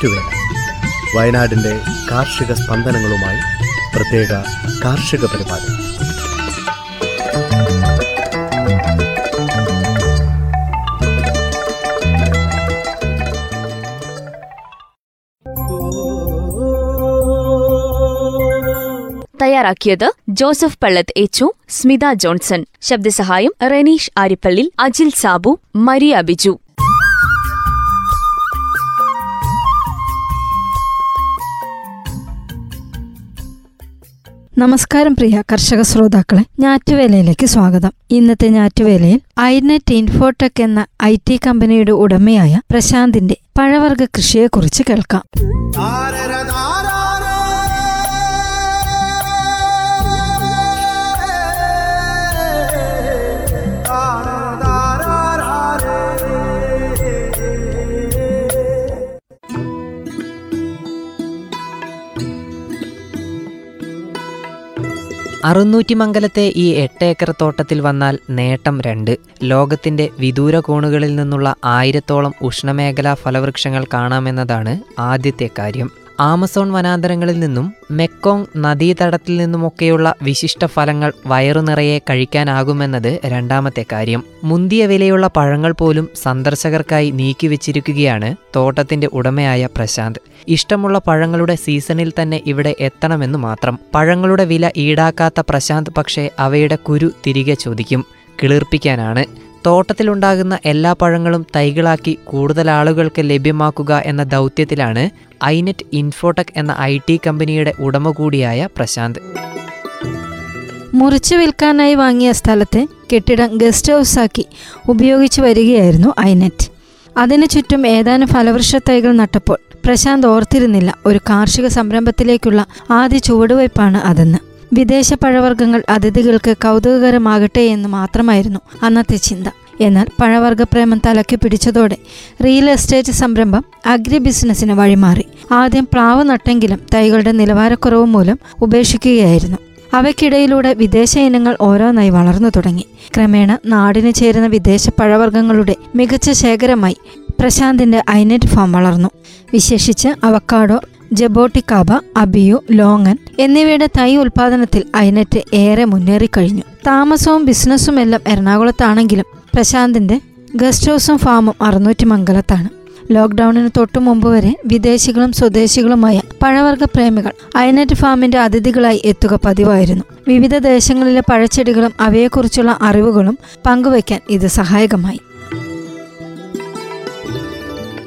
ഞാറ്റുവേല വയനാടിന്റെ കാർഷിക സ്പന്ദനങ്ങളുമായി പ്രത്യേക കാർഷിക പരിപാടി. തയ്യാറാക്കിയത് ജോസഫ് പള്ളത്ത് എച്ചു സ്മിത ജോൺസൺ. ശബ്ദസഹായം റെനീഷ് ആരിപ്പള്ളി അജിൽ സാബു മരിയ ബിജു. നമസ്കാരം പ്രിയ കർഷക ശ്രോതാക്കളെ ഞാറ്റുവേലയിലേക്ക് സ്വാഗതം. ഇന്നത്തെ ഞാറ്റുവേലയിൽ ഐനെറ്റ് ഇൻഫോടെക് എന്ന ഐ ടി കമ്പനിയുടെ ഉടമയായ പ്രശാന്തിന്റെ പഴവർഗ കൃഷിയെക്കുറിച്ച് കേൾക്കാം. അറുന്നൂറ്റിമംഗലത്തെ ഈ എട്ട് ഏക്കർ തോട്ടത്തിൽ വന്നാൽ നേട്ടം രണ്ട്. ലോകത്തിന്റെ വിദൂര കോണുകളിൽ നിന്നുള്ള ആയിരത്തോളം ഉഷ്ണമേഖലാ ഫലവൃക്ഷങ്ങൾ കാണാമെന്നതാണ് ആദ്യത്തെ കാര്യം. ആമസോൺ വനാന്തരങ്ങളിൽ നിന്നും മെക്കോങ് നദീതടത്തിൽ നിന്നുമൊക്കെയുള്ള വിശിഷ്ട ഫലങ്ങൾ വയറു നിറയെ കഴിക്കാനാകുമെന്നത് രണ്ടാമത്തെ കാര്യം. മുന്തിയ വിലയുള്ള പഴങ്ങൾ പോലും സന്ദർശകർക്കായി നീക്കിവെച്ചിരിക്കുകയാണ് തോട്ടത്തിന്റെ ഉടമയായ പ്രശാന്ത്. ഇഷ്ടമുള്ള പഴങ്ങളുടെ സീസണിൽ തന്നെ ഇവിടെ എത്തണമെന്ന് മാത്രം. പഴങ്ങളുടെ വില ഈടാക്കാത്ത പ്രശാന്ത് പക്ഷേ അവയുടെ കുരു തിരികെ ചോദിക്കും. കിളിർപ്പിക്കാനാണ്. തോട്ടത്തിലുണ്ടാകുന്ന എല്ലാ പഴങ്ങളും തൈകളാക്കി കൂടുതൽ ആളുകൾക്ക് ലഭ്യമാക്കുക എന്ന ദൗത്യത്തിലാണ് ഐനെറ്റ് ഇൻഫോടെക് എന്ന ഐ ടി കമ്പനിയുടെ ഉടമ കൂടിയായ പ്രശാന്ത്. മുറിച്ചു വിൽക്കാനായി വാങ്ങിയ സ്ഥലത്തെ കെട്ടിടം ഗസ്റ്റ് ഹൗസാക്കി ഉപയോഗിച്ചു വരികയായിരുന്നു ഐനെറ്റ്. അതിനു ചുറ്റും ഏതാനും ഫലവൃക്ഷ തൈകൾ നട്ടപ്പോൾ പ്രശാന്ത് ഓർത്തിരുന്നില്ല ഒരു കാർഷിക സംരംഭത്തിലേക്കുള്ള ആദ്യ ചുവടുവയ്പ്പാണ് അതെന്ന്. വിദേശ പഴവർഗങ്ങൾ അതിഥികൾക്ക് കൗതുകകരമാകട്ടെ എന്ന് മാത്രമായിരുന്നു അന്നത്തെ ചിന്ത. എന്നാൽ പഴവർഗപ്രേമം തലക്കി പിടിച്ചതോടെ റിയൽ എസ്റ്റേറ്റ് സംരംഭം അഗ്രി ബിസിനസ്സിന് വഴിമാറി. ആദ്യം പ്ലാവ് നട്ടെങ്കിലും തൈകളുടെ നിലവാരക്കുറവ് മൂലം ഉപേക്ഷിക്കുകയായിരുന്നു. അവയ്ക്കിടയിലൂടെ വിദേശ ഇനങ്ങൾ ഓരോന്നായി വളർന്നു തുടങ്ങി. ക്രമേണ നാടിന് ചേരുന്ന വിദേശ പഴവർഗങ്ങളുടെ മികച്ച ശേഖരമായി പ്രശാന്തിന്റെ ഐനറ്റ് ഫാം വളർന്നു. വിശേഷിച്ച് അവക്കാഡോ ജബോട്ടിക്കാബ അബിയു ലോങ്ങൻ എന്നിവയുടെ തൈ ഉൽപാദനത്തിൽ അയനറ്റ് ഏറെ മുന്നേറിക്കഴിഞ്ഞു. താമസവും ബിസിനസ്സും എല്ലാം എറണാകുളത്താണെങ്കിലും പ്രശാന്തിന്റെ ഗസ്റ്റ് ഹൗസും ഫാമും അറുന്നൂറ്റി മംഗലത്താണ് ലോക്ക്ഡൌണിന് തൊട്ടു മുമ്പ് വരെ വിദേശികളും സ്വദേശികളുമായ പഴവർഗ പ്രേമികൾ അയനറ്റ് ഫാമിന്റെ അതിഥികളായി എത്തുക പതിവായിരുന്നു. വിവിധ ദേശങ്ങളിലെ പഴച്ചെടികളും അവയെക്കുറിച്ചുള്ള അറിവുകളും പങ്കുവയ്ക്കാൻ ഇത് സഹായകമായി.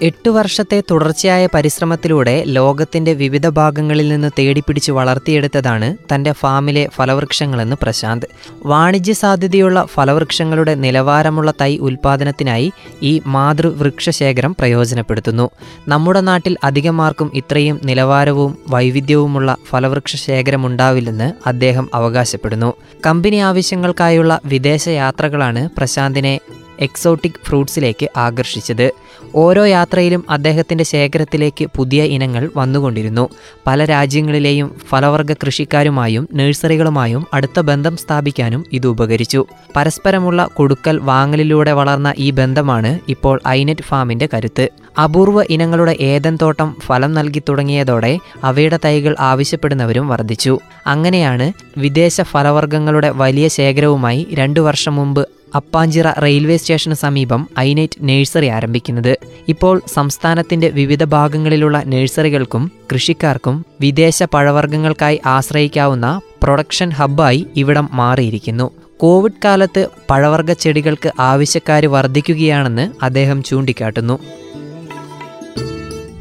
എട്ടു വർഷത്തെ തുടർച്ചയായ പരിശ്രമത്തിലൂടെ ലോകത്തിന്റെ വിവിധ ഭാഗങ്ങളിൽ നിന്ന് തേടിപ്പിടിച്ച് വളർത്തിയെടുത്തതാണ് തന്റെ ഫാമിലെ ഫലവൃക്ഷങ്ങളെന്ന് പ്രശാന്ത്. വാണിജ്യ സാധ്യതയുള്ള ഫലവൃക്ഷങ്ങളുടെ നിലവാരമുള്ള തൈ ഉൽപാദനത്തിനായി ഈ മാതൃവൃക്ഷശേഖരം പ്രയോജനപ്പെടുത്തുന്നു. നമ്മുടെ നാട്ടിൽ അധികമാർക്കും ഇത്രയും നിലവാരവും വൈവിധ്യവുമുള്ള ഫലവൃക്ഷ ശേഖരമുണ്ടാവില്ലെന്ന് അദ്ദേഹം അവകാശപ്പെടുന്നു. കമ്പനി ആവശ്യങ്ങൾക്കായുള്ള വിദേശ യാത്രകളാണ് പ്രശാന്തിനെ എക്സോട്ടിക് ഫ്രൂട്ട്സിലേക്ക് ആകർഷിച്ചത്. ഓരോ യാത്രയിലും അദ്ദേഹത്തിന്റെ ശേഖരത്തിലേക്ക് പുതിയ ഇനങ്ങൾ വന്നുകൊണ്ടിരുന്നു. പല രാജ്യങ്ങളിലെയും ഫലവർഗ കൃഷിക്കാരുമായും നഴ്സറികളുമായും അടുത്ത ബന്ധം സ്ഥാപിക്കാനും ഇത് ഉപകരിച്ചു. പരസ്പരമുള്ള കൊടുക്കൽ വാങ്ങലിലൂടെ വളർന്ന ഈ ബന്ധമാണ് ഇപ്പോൾ ഐനെറ്റ് ഫാമിന്റെ കരുത്ത്. അപൂർവ ഇനങ്ങളുടെ ഏതൻ തോട്ടം ഫലം നൽകി തുടങ്ങിയതോടെ അവയുടെ തൈകൾ ആവശ്യപ്പെടുന്നവരും വർദ്ധിച്ചു. അങ്ങനെയാണ് വിദേശ ഫലവർഗങ്ങളുടെ വലിയ ശേഖരവുമായി രണ്ടു വർഷം മുമ്പ് അപ്പാഞ്ചിറ റെയിൽവേ സ്റ്റേഷന് സമീപം ഐനൈറ്റ് നഴ്സറി ആരംഭിക്കുന്നത്. ഇപ്പോൾ സംസ്ഥാനത്തിന്റെ വിവിധ ഭാഗങ്ങളിലുള്ള നഴ്സറികൾക്കും കൃഷിക്കാർക്കും വിദേശ പഴവർഗങ്ങൾക്കായി ആശ്രയിക്കാവുന്ന പ്രൊഡക്ഷൻ ഹബ്ബായി ഇവിടം മാറിയിരിക്കുന്നു. കോവിഡ് കാലത്ത് പഴവർഗ ചെടികൾക്ക് ആവശ്യക്കാർ വർദ്ധിക്കുകയാണെന്ന് അദ്ദേഹം ചൂണ്ടിക്കാട്ടുന്നു.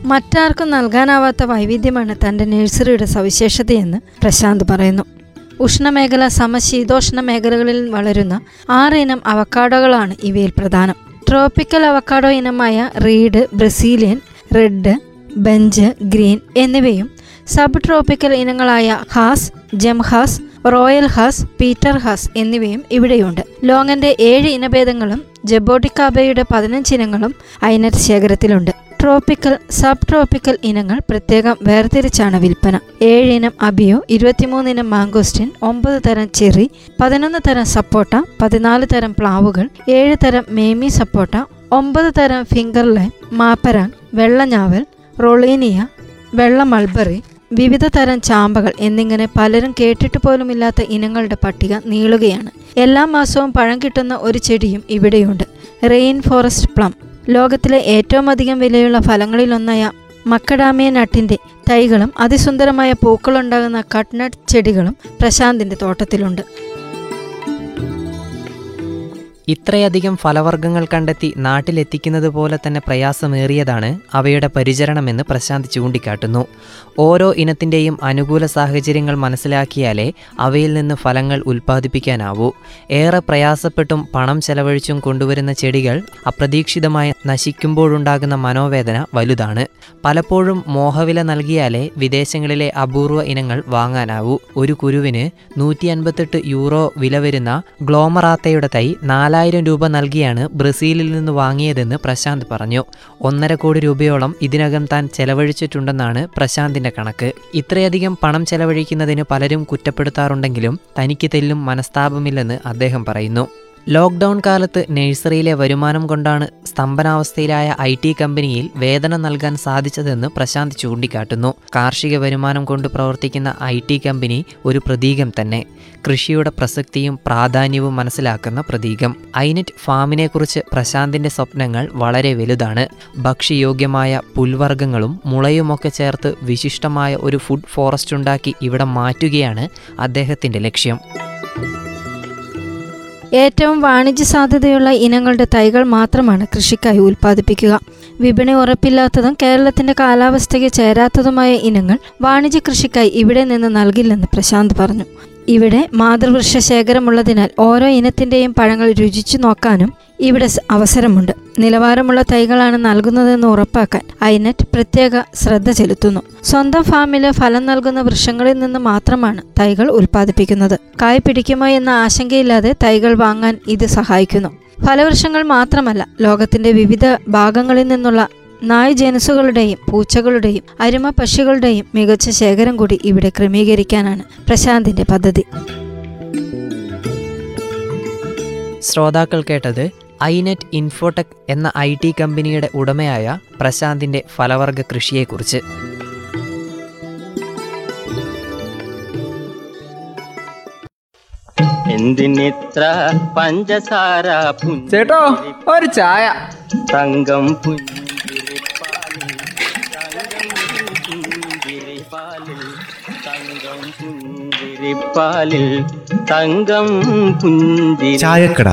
മറ്റാർക്കും നൽകാനാവാത്ത വൈവിധ്യമാണ് തന്റെ നഴ്സറിയുടെ സവിശേഷതയെന്ന് പ്രശാന്ത് പറയുന്നു. ഉഷ്ണമേഖല സമശീതോഷ്ണ മേഖലകളിൽ വളരുന്ന ആറ് ഇനം അവക്കാഡോകളാണ് ഇവയിൽ പ്രധാനം. Tropical avocado ഇനമായ Reed Brazilian red bench green എന്നിവയും സബ് ട്രോപ്പിക്കൽ ഇനങ്ങളായ ഹാസ് ജംഹാസ് റോയൽ ഹാസ് പീറ്റർ ഹാസ് എന്നിവയും ഇവിടെയുണ്ട്. ലോങ്ങന്റെ ഏഴ് ഇനഭേദങ്ങളും ജബോട്ടിക്കാബയുടെ പതിനഞ്ച് ഇനങ്ങളും ഐനറ്റ് ശേഖരത്തിലുണ്ട്. ട്രോപ്പിക്കൽ സബ് ട്രോപ്പിക്കൽ ഇനങ്ങൾ പ്രത്യേകം വേർതിരിച്ചാണ് വിൽപ്പന. ഏഴിനം അബിയോ ഇരുപത്തിമൂന്നിനം മാംഗോസ്റ്റിൻ ഒമ്പത് തരം ചെറി പതിനൊന്ന് തരം സപ്പോട്ട പതിനാല് തരം പ്ലാവുകൾ ഏഴ് തരം മേമി സപ്പോട്ട ഒമ്പത് തരം ഫിംഗർ ലൈം മാപ്പരാങ് വെള്ളഞ്ഞാവൽ റൊളീനിയ വെള്ള മൾബറി വിവിധ തരം ചാമ്പകൾ എന്നിങ്ങനെ പലരും കേട്ടിട്ട് പോലുമില്ലാത്ത ഇനങ്ങളുടെ പട്ടിക നീളുകയാണ്. എല്ലാ മാസവും പഴം കിട്ടുന്ന ഒരു ചെടിയും ഇവിടെയുണ്ട്. Rain forest plum. ലോകത്തിലെ ഏറ്റവും അധികം വിലയുള്ള ഫലങ്ങളിലൊന്നായ മക്കഡാമിയ നട്ടിന്റെ തൈകളും അതിസുന്ദരമായ പൂക്കളുണ്ടാകുന്ന കട്ട്നട്ട് ചെടികളും പ്രശാന്തിന്റെ തോട്ടത്തിലുണ്ട്. ഇത്രയധികം ഫലവർഗങ്ങൾ കണ്ടെത്തി നാട്ടിലെത്തിക്കുന്നത് പോലെ തന്നെ പ്രയാസമേറിയതാണ് അവയുടെ പരിചരണമെന്ന് പ്രശാന്ത് ചൂണ്ടിക്കാട്ടുന്നു. ഓരോ ഇനത്തിന്റെയും അനുകൂല സാഹചര്യങ്ങൾ മനസ്സിലാക്കിയാലേ അവയിൽ നിന്ന് ഫലങ്ങൾ ഉൽപ്പാദിപ്പിക്കാനാവൂ. ഏറെ പ്രയാസപ്പെട്ടും പണം ചെലവഴിച്ചും കൊണ്ടുവരുന്ന ചെടികൾ അപ്രതീക്ഷിതമായി നശിക്കുമ്പോഴുണ്ടാകുന്ന മനോവേദന വലുതാണ്. പലപ്പോഴും മോഹവില നൽകിയാലേ വിദേശങ്ങളിലെ അപൂർവ ഇനങ്ങൾ വാങ്ങാനാവൂ. ഒരു കുരുവിന് നൂറ്റി അൻപത്തെട്ട് യൂറോ വില വരുന്ന ഗ്ലോമറാത്തയുടെ തൈ നാലായിരം രൂപ നൽകിയാണ് ബ്രസീലിൽ നിന്ന് വാങ്ങിയതെന്ന് പ്രശാന്ത് പറഞ്ഞു. ഒന്നര കോടി രൂപയോളം ഇതിനകം താൻ ചെലവഴിച്ചിട്ടുണ്ടെന്നാണ് പ്രശാന്തിന്റെ കണക്ക്. ഇത്രയധികം പണം ചെലവഴിക്കുന്നതിന് പലരും കുറ്റപ്പെടുത്താറുണ്ടെങ്കിലും തനിക്ക് തെല്ലും മനസ്താപമില്ലെന്ന് അദ്ദേഹം പറയുന്നു. ലോക്ക്ഡൗൺ കാലത്ത് നഴ്സറിയിലെ വരുമാനം കൊണ്ടാണ് സ്തംഭനാവസ്ഥയിലായ ഐ ടി കമ്പനിയിൽ വേതനം നൽകാൻ സാധിച്ചതെന്ന് പ്രശാന്ത് ചൂണ്ടിക്കാട്ടുന്നു. കാർഷിക വരുമാനം കൊണ്ട് പ്രവർത്തിക്കുന്ന ഐ ടി കമ്പനി ഒരു പ്രതീകം തന്നെ. കൃഷിയുടെ പ്രസക്തിയും പ്രാധാന്യവും മനസ്സിലാക്കുന്ന പ്രതീകം. ഐനെറ്റ് ഫാമിനെക്കുറിച്ച് പ്രശാന്തിന്റെ സ്വപ്നങ്ങൾ വളരെ വലുതാണ്. ഭക്ഷ്യയോഗ്യമായ പുൽവർഗങ്ങളും മുളയുമൊക്കെ ചേർത്ത് വിശിഷ്ടമായ ഒരു ഫുഡ് ഫോറസ്റ്റ് ഉണ്ടാക്കി ഇവിടെ മാറ്റുകയാണ് അദ്ദേഹത്തിന്റെ ലക്ഷ്യം. ഏറ്റവും വാണിജ്യ സാധ്യതയുള്ള ഇനങ്ങളുടെ തൈകൾ മാത്രമാണ് കൃഷിക്കായി ഉൽപ്പാദിപ്പിക്കുക. വിപണി ഉറപ്പില്ലാത്തതും കേരളത്തിന്റെ കാലാവസ്ഥയ്ക്ക് ചേരാത്തതുമായ ഇനങ്ങൾ വാണിജ്യ കൃഷിക്കായി ഇവിടെ നിന്ന് നൽകില്ലെന്ന് പ്രശാന്ത് പറഞ്ഞു. ഇവിടെ മാതൃവൃക്ഷ ശേഖരമുള്ളതിനാൽ ഓരോ ഇനത്തിന്റെയും പഴങ്ങൾ രുചിച്ചു നോക്കാനും ഇവിടെ അവസരമുണ്ട്. നിലവാരമുള്ള തൈകളാണ് നൽകുന്നതെന്ന് ഉറപ്പാക്കാൻ ഐനെറ്റ് പ്രത്യേക ശ്രദ്ധ ചെലുത്തുന്നു. സ്വന്തം ഫാമിലെ ഫലം നൽകുന്ന വൃക്ഷങ്ങളിൽ നിന്ന് മാത്രമാണ് തൈകൾ ഉൽപ്പാദിപ്പിക്കുന്നത്. കായ് പിടിക്കുമോ എന്ന ആശങ്കയില്ലാതെ തൈകൾ വാങ്ങാൻ ഇത് സഹായിക്കുന്നു. ഫലവൃക്ഷങ്ങൾ മാത്രമല്ല ലോകത്തിന്റെ വിവിധ ഭാഗങ്ങളിൽ നിന്നുള്ള നായ് ജനുസുകളുടെയും പൂച്ചകളുടെയും അരുമ പക്ഷികളുടെയും മികച്ച ശേഖരം കൂടി ഇവിടെ ക്രമീകരിക്കാനാണ് പ്രശാന്തിന്റെ പദ്ധതി. ശ്രോതാക്കൾ കേട്ടത് ഐനെറ്റ് ഇൻഫോടെക് എന്ന ഐ ടി കമ്പനിയുടെ ഉടമയായ പ്രശാന്തിന്റെ ഫലവർഗ കൃഷിയെക്കുറിച്ച്. എന്തിനിത്ര പഞ്ചസാര ചേട്ടോ ഒരു ചായ. തങ്കം പുഞ്ചിരിപ്പാലിൽ തങ്കം പുഞ്ചിരിപ്പാലിൽ തങ്കം പുഞ്ചിരി ചായക്കട.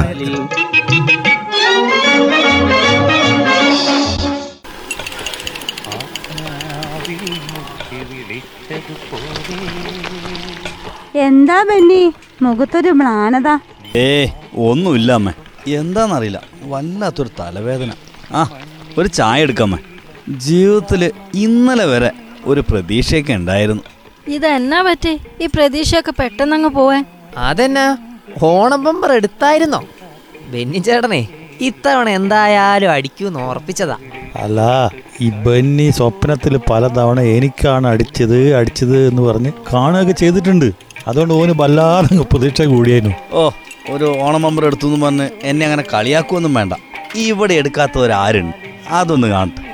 എന്താ ബെന്നി? മുഖത്തൊരു മ്ലാനത. ഏ ഒന്നുമില്ല അമ്മ. എന്താന്നറിയില്ല. വല്ലാത്തൊരു തലവേദന. ആ ഒരു ചായ എടുക്കാമ്മേ. ജീവിതത്തിൽ ഇന്നലെ വരെ ഒരു പ്രതീക്ഷയൊക്കെ ഉണ്ടായിരുന്നു. ഇതെന്നാ പറ്റി? ഈ പ്രതീക്ഷയൊക്കെ പെട്ടെന്നങ്ങ് പോവാൻ. അതെന്നാ? ഓണം ബമ്പർ എടുത്തായിരുന്നോ? ബെന്നി ചേട്ടനെ ഇത്തവണ എന്തായാലും അടിക്കൂന്ന് ഓർപ്പിച്ചതാ അല്ല ഈ ബെന്നി സ്വപ്നത്തിൽ പലതവണ എനിക്കാണ് അടിച്ചത് അടിച്ചത് എന്ന് പറഞ്ഞ് കാണുകയൊക്കെ ചെയ്തിട്ടുണ്ട്. അതുകൊണ്ട് ഓന് വല്ലാതെ പ്രതീക്ഷ കൂടിയായിരുന്നു. ഓ ഒരു ഓണം നമ്പർ എടുത്തു പറഞ്ഞ് എന്നെ അങ്ങനെ കളിയാക്കുമൊന്നും വേണ്ട. ഇവിടെ എടുക്കാത്തവരാരുണ്ട്. അതൊന്ന് കാണട്ടെ.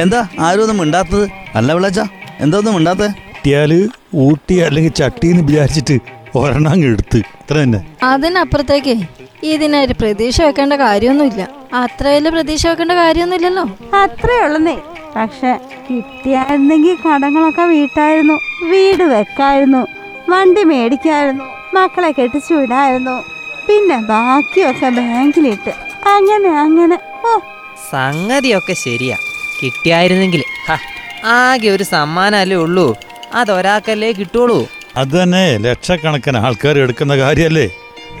എന്താ? ആരും ഒന്നും മിണ്ടാത്തത്? അല്ല വിളച്ച എന്താ ഒന്നും മിണ്ടാത്തേ? കിട്ടിയാൽ ഊട്ടി അല്ലെങ്കിൽ ചട്ടി എന്ന് വിചാരിച്ചിട്ട് ഒരെണ്ണം അങ്ങ് എടുത്ത്. ഇത്ര തന്നെ. അതിനപ്പുറത്തേക്ക് ഇതിനൊരു പ്രതീക്ഷ വെക്കേണ്ട കാര്യമൊന്നുമില്ല. അത്ര വലിയ പ്രതീക്ഷ വെക്കേണ്ട കാര്യമൊന്നുമില്ലല്ലോ. അത്രേ ഉള്ളന്നേ. പക്ഷെ കിട്ടിയായിരുന്നെങ്കിൽ കടങ്ങളൊക്കെ വീട്ടായിരുന്നു. വീട് വെക്കായിരുന്നു. വണ്ടി മേടിക്കായിരുന്നു. മക്കളെ കെട്ടിച്ചു വിടായിരുന്നു. പിന്നെ ബാക്കിയൊക്കെ ബാങ്കിലിട്ട്. അങ്ങനെ അങ്ങനെ. ഓ. സംഗതിയൊക്കെ ശരിയാ. കിട്ടിയായിരുന്നെങ്കിൽ. ആകെ ഒരു സമ്മാനമല്ലേ ഉള്ളൂ. അതൊരാൾക്കല്ലേ കിട്ടുള്ളൂ. അത് തന്നെ ലക്ഷക്കണക്കിന് ആൾക്കാർ എടുക്കുന്ന കാര്യമല്ലേ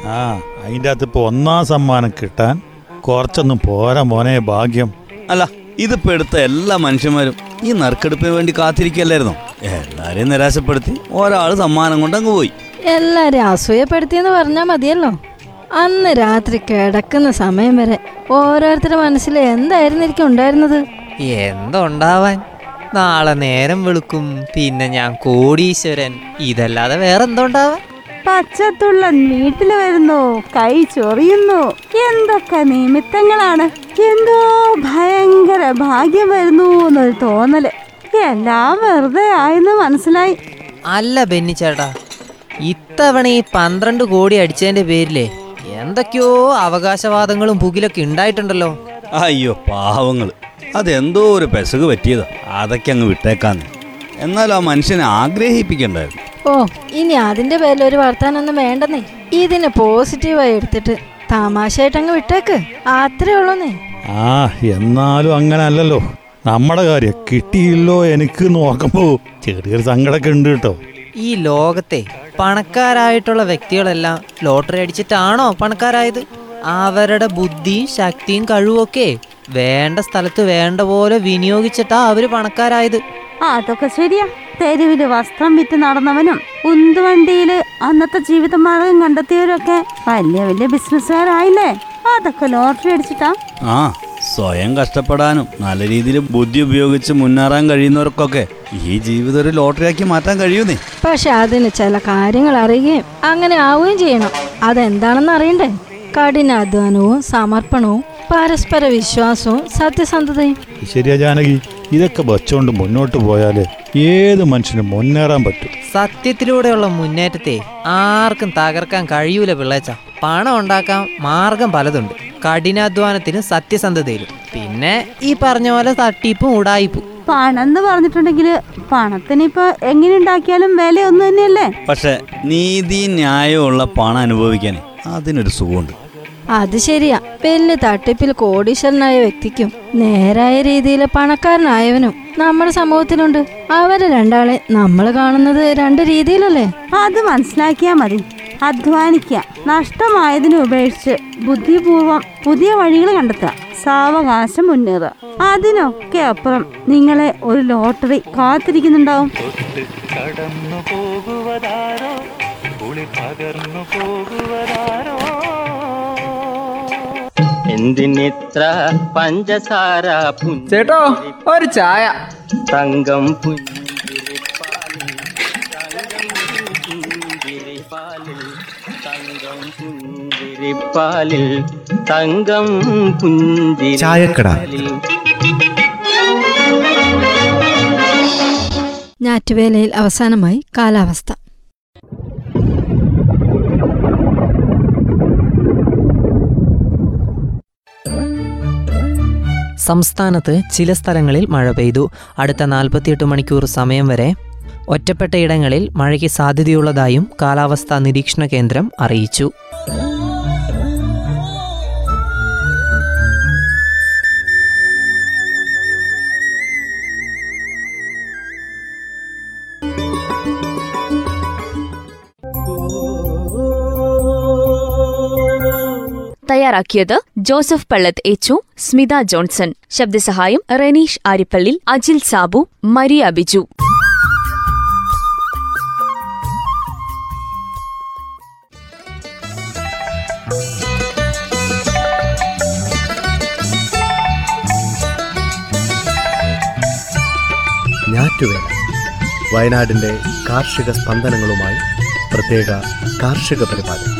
ആ അതിന്റെ അകത്ത് ഇപ്പോൾ ഒന്നാം സമ്മാനം കിട്ടാൻ കുറച്ചൊന്നും പോരാ മോനെ ഭാഗ്യം. അല്ല ഇതിപ്പോ എടുത്ത എല്ലാ മനുഷ്യന്മാരും ഈ നറുക്കെടുപ്പിന് വേണ്ടി കാത്തിരിക്കല്ലായിരുന്നു? എല്ലാരെയും നിരാശപ്പെടുത്തി ഒരാൾ സമ്മാനം കൊണ്ട് അങ്ങ് പോയി. എല്ലാരും അസൂയപ്പെടുത്തിയെന്ന് പറഞ്ഞാൽ മതിയല്ലോ. അന്ന് രാത്രി കിടക്കുന്ന സമയം വരെ ഓരോരുത്തരുടെ മനസ്സിൽ എന്തായിരുന്നിരിക്കും ഉണ്ടായിരുന്നത്? എന്തുണ്ടാവാൻ? നാളെ നേരം വെളുക്കും പിന്നെ ഞാൻ കോടീശ്വരൻ. ഇതല്ലാതെ വേറെ പച്ചത്തുള്ളൻ വീട്ടിൽ വരുന്നു. കൈ ചൊറിയുന്നു. എന്തൊക്കെ നിമിത്തങ്ങളാണ്. എന്തോ ഭയങ്കര ഭാഗ്യം വരുന്നു എന്നൊരു തോന്നൽ. എല്ലാം വെറുതെ ആയെന്ന് മനസ്സിലായി. അല്ല ബെന്നി ചേട്ടാ. ഇത്തവണ ഈ പന്ത്രണ്ട് കോടി അടിച്ചതിന്റെ പേരിലേ എന്തൊക്കെയോ അവകാശവാദങ്ങളും പുകിലൊക്കെ ഉണ്ടായിട്ടുണ്ടല്ലോ. അയ്യോ പാവങ്ങൾ അതെന്തോ ഒരു പെസക് പറ്റിയതാ. അതൊക്കെ അങ്ങ് വിട്ടേക്കാന്ന്. എന്നാൽ ആ മനുഷ്യനെ ആഗ്രഹിപ്പിക്കണ്ടായിരുന്നു. ഓ ഇനി അതിന്റെ പേരിൽ ഒരു വർത്താനൊന്നും വേണ്ടെന്നേ. ഇതിനെ പോസിറ്റീവായി എടുത്തിട്ട് തമാശയായിട്ട് അങ്ങ് വിട്ടേക്ക്. അത്രേ ഉള്ളൂന്നേ. ആ എന്നാലും അങ്ങനെ അല്ലല്ലോ നമ്മുടെ കാര്യം കിട്ടിയില്ലോ എനിക്ക് നോക്കുമ്പോ ചെറിയൊരു സങ്കടമൊക്കെ ഉണ്ട് കേട്ടോ. ഈ ലോകത്തെ പണക്കാരായിട്ടുള്ള വ്യക്തികളെല്ലാം ലോട്ടറി അടിച്ചിട്ടാണോ പണക്കാരായത്? അവരുടെ ബുദ്ധിയും ശക്തിയും കഴിവൊക്കെ വേണ്ട സ്ഥലത്ത് വേണ്ട പോലെ വിനിയോഗിച്ചിട്ടാ അവർ പണക്കാരായത്. അതൊക്കെ ശരിയാ. തെരുവിൽ വസ്ത്രം വിറ്റ് നടന്നവനും ഉന്തുവണ്ടിയിൽ അന്നത്തെ ജീവിതമാർഗം കണ്ടെത്തിയവരൊക്കെ വലിയ വലിയ ബിസിനസ്സുകാരായില്ലേ? അതൊക്കെ ലോട്ടറി അടിച്ചിട്ടാ? ആ സ്വയം കഷ്ടപ്പെടാനും നല്ല രീതിയിൽ ബുദ്ധി ഉപയോഗിച്ച് മുന്നേറാൻ കഴിയുന്നവർക്കൊക്കെ ഈ ജീവിതം ഒരു ലോട്ടറിയാക്കി മാറ്റാൻ കഴിയുന്നേ. പക്ഷെ അതിന് ചില കാര്യങ്ങൾ അറിയുകയും അങ്ങനെ ആവുകയും ചെയ്യണം. അതെന്താണെന്ന് അറിയണ്ടേ? കഠിനാധ്വാനവും സമർപ്പണവും പരസ്പര വിശ്വാസവും സത്യസന്ധതയും. ശരിയാ ജാനകി ഇതൊക്കെ വച്ചുകൊണ്ട് മുന്നോട്ട് പോയാൽ ഏത് മനുഷ്യനും മുന്നേറാൻ പറ്റും. സത്യത്തിലൂടെയുള്ള മുന്നേറ്റത്തെ ആർക്കും തകർക്കാൻ കഴിയൂല പിള്ളേച്ച. പണം ഉണ്ടാക്കാൻ മാർഗം പലതുണ്ട്. കഠിനാധ്വാനത്തിനും സത്യസന്ധതയിലും. പിന്നെ ഈ പറഞ്ഞ പോലെ തട്ടിപ്പും ഉടായിപ്പും. പണം എന്ന് പറഞ്ഞിട്ടുണ്ടെങ്കിൽ പണത്തിന് ഇപ്പൊ എങ്ങനെ ഉണ്ടാക്കിയാലും വില ഒന്നു തന്നെയല്ലേ? പക്ഷെ നീതി ന്യായമുള്ള പണം അനുഭവിക്കാൻ അതിനൊരു സുഖമുണ്ട്. അത് ശരിയാ. വലിയ തട്ടിപ്പിൽ കോടീശ്വരനായ വ്യക്തിക്കും നേരായ രീതിയിൽ പണക്കാരനായവനും നമ്മുടെ സമൂഹത്തിലുണ്ട്. അവർ രണ്ടാളെ നമ്മൾ കാണുന്നത് രണ്ട് രീതിയിലല്ലേ? അത് മനസ്സിലാക്കിയാ മതി. അധ്വാനിക്കുക നഷ്ടമായതിനെ ഉപേക്ഷിച്ച് ബുദ്ധിപൂർവം പുതിയ വഴികൾ കണ്ടെത്തുക സാവകാശം മുന്നേറുക. അതിനൊക്കെ അപ്പുറം നിങ്ങളെ ഒരു ലോട്ടറി കാത്തിരിക്കുന്നുണ്ടാവും. കടന്നു പോകുവതാരോ? കുളി പകർന്നു പോകുവതാരോ? എന്തിനിത്ര പഞ്ചസാര ചേട്ടോ ഒരു ചായ. തങ്കം പുഞ്ചിരിപ്പാലിൽ തങ്കം പുഞ്ചിരിപ്പാലിൽ തങ്കം പുഞ്ചിരിപ്പാലിൽ. തങ്കം ചായക്കട. ഞാറ്റുവേലയിൽ അവസാനമായി കാലാവസ്ഥ. സംസ്ഥാനത്ത് ചില സ്ഥലങ്ങളിൽ മഴ പെയ്തു. അടുത്ത നാൽപ്പത്തിയെട്ട് മണിക്കൂർ സമയം വരെ ഒറ്റപ്പെട്ട ഇടങ്ങളിൽ മഴയ്ക്ക് സാധ്യതയുള്ളതായും കാലാവസ്ഥാ നിരീക്ഷണ കേന്ദ്രം അറിയിച്ചു. തയ്യാറാക്കിയത് ജോസഫ് പള്ളത്ത് എച്ചു സ്മിത ജോൺസൺ. ശബ്ദസഹായം റെനീഷ് ആരിപ്പള്ളി അജിൽ സാബു മരിയ ബിജു. വയനാടിന്റെ കാർഷിക സ്പന്ദനങ്ങളുമായി പ്രത്യേക കാർഷിക പരിപാടി.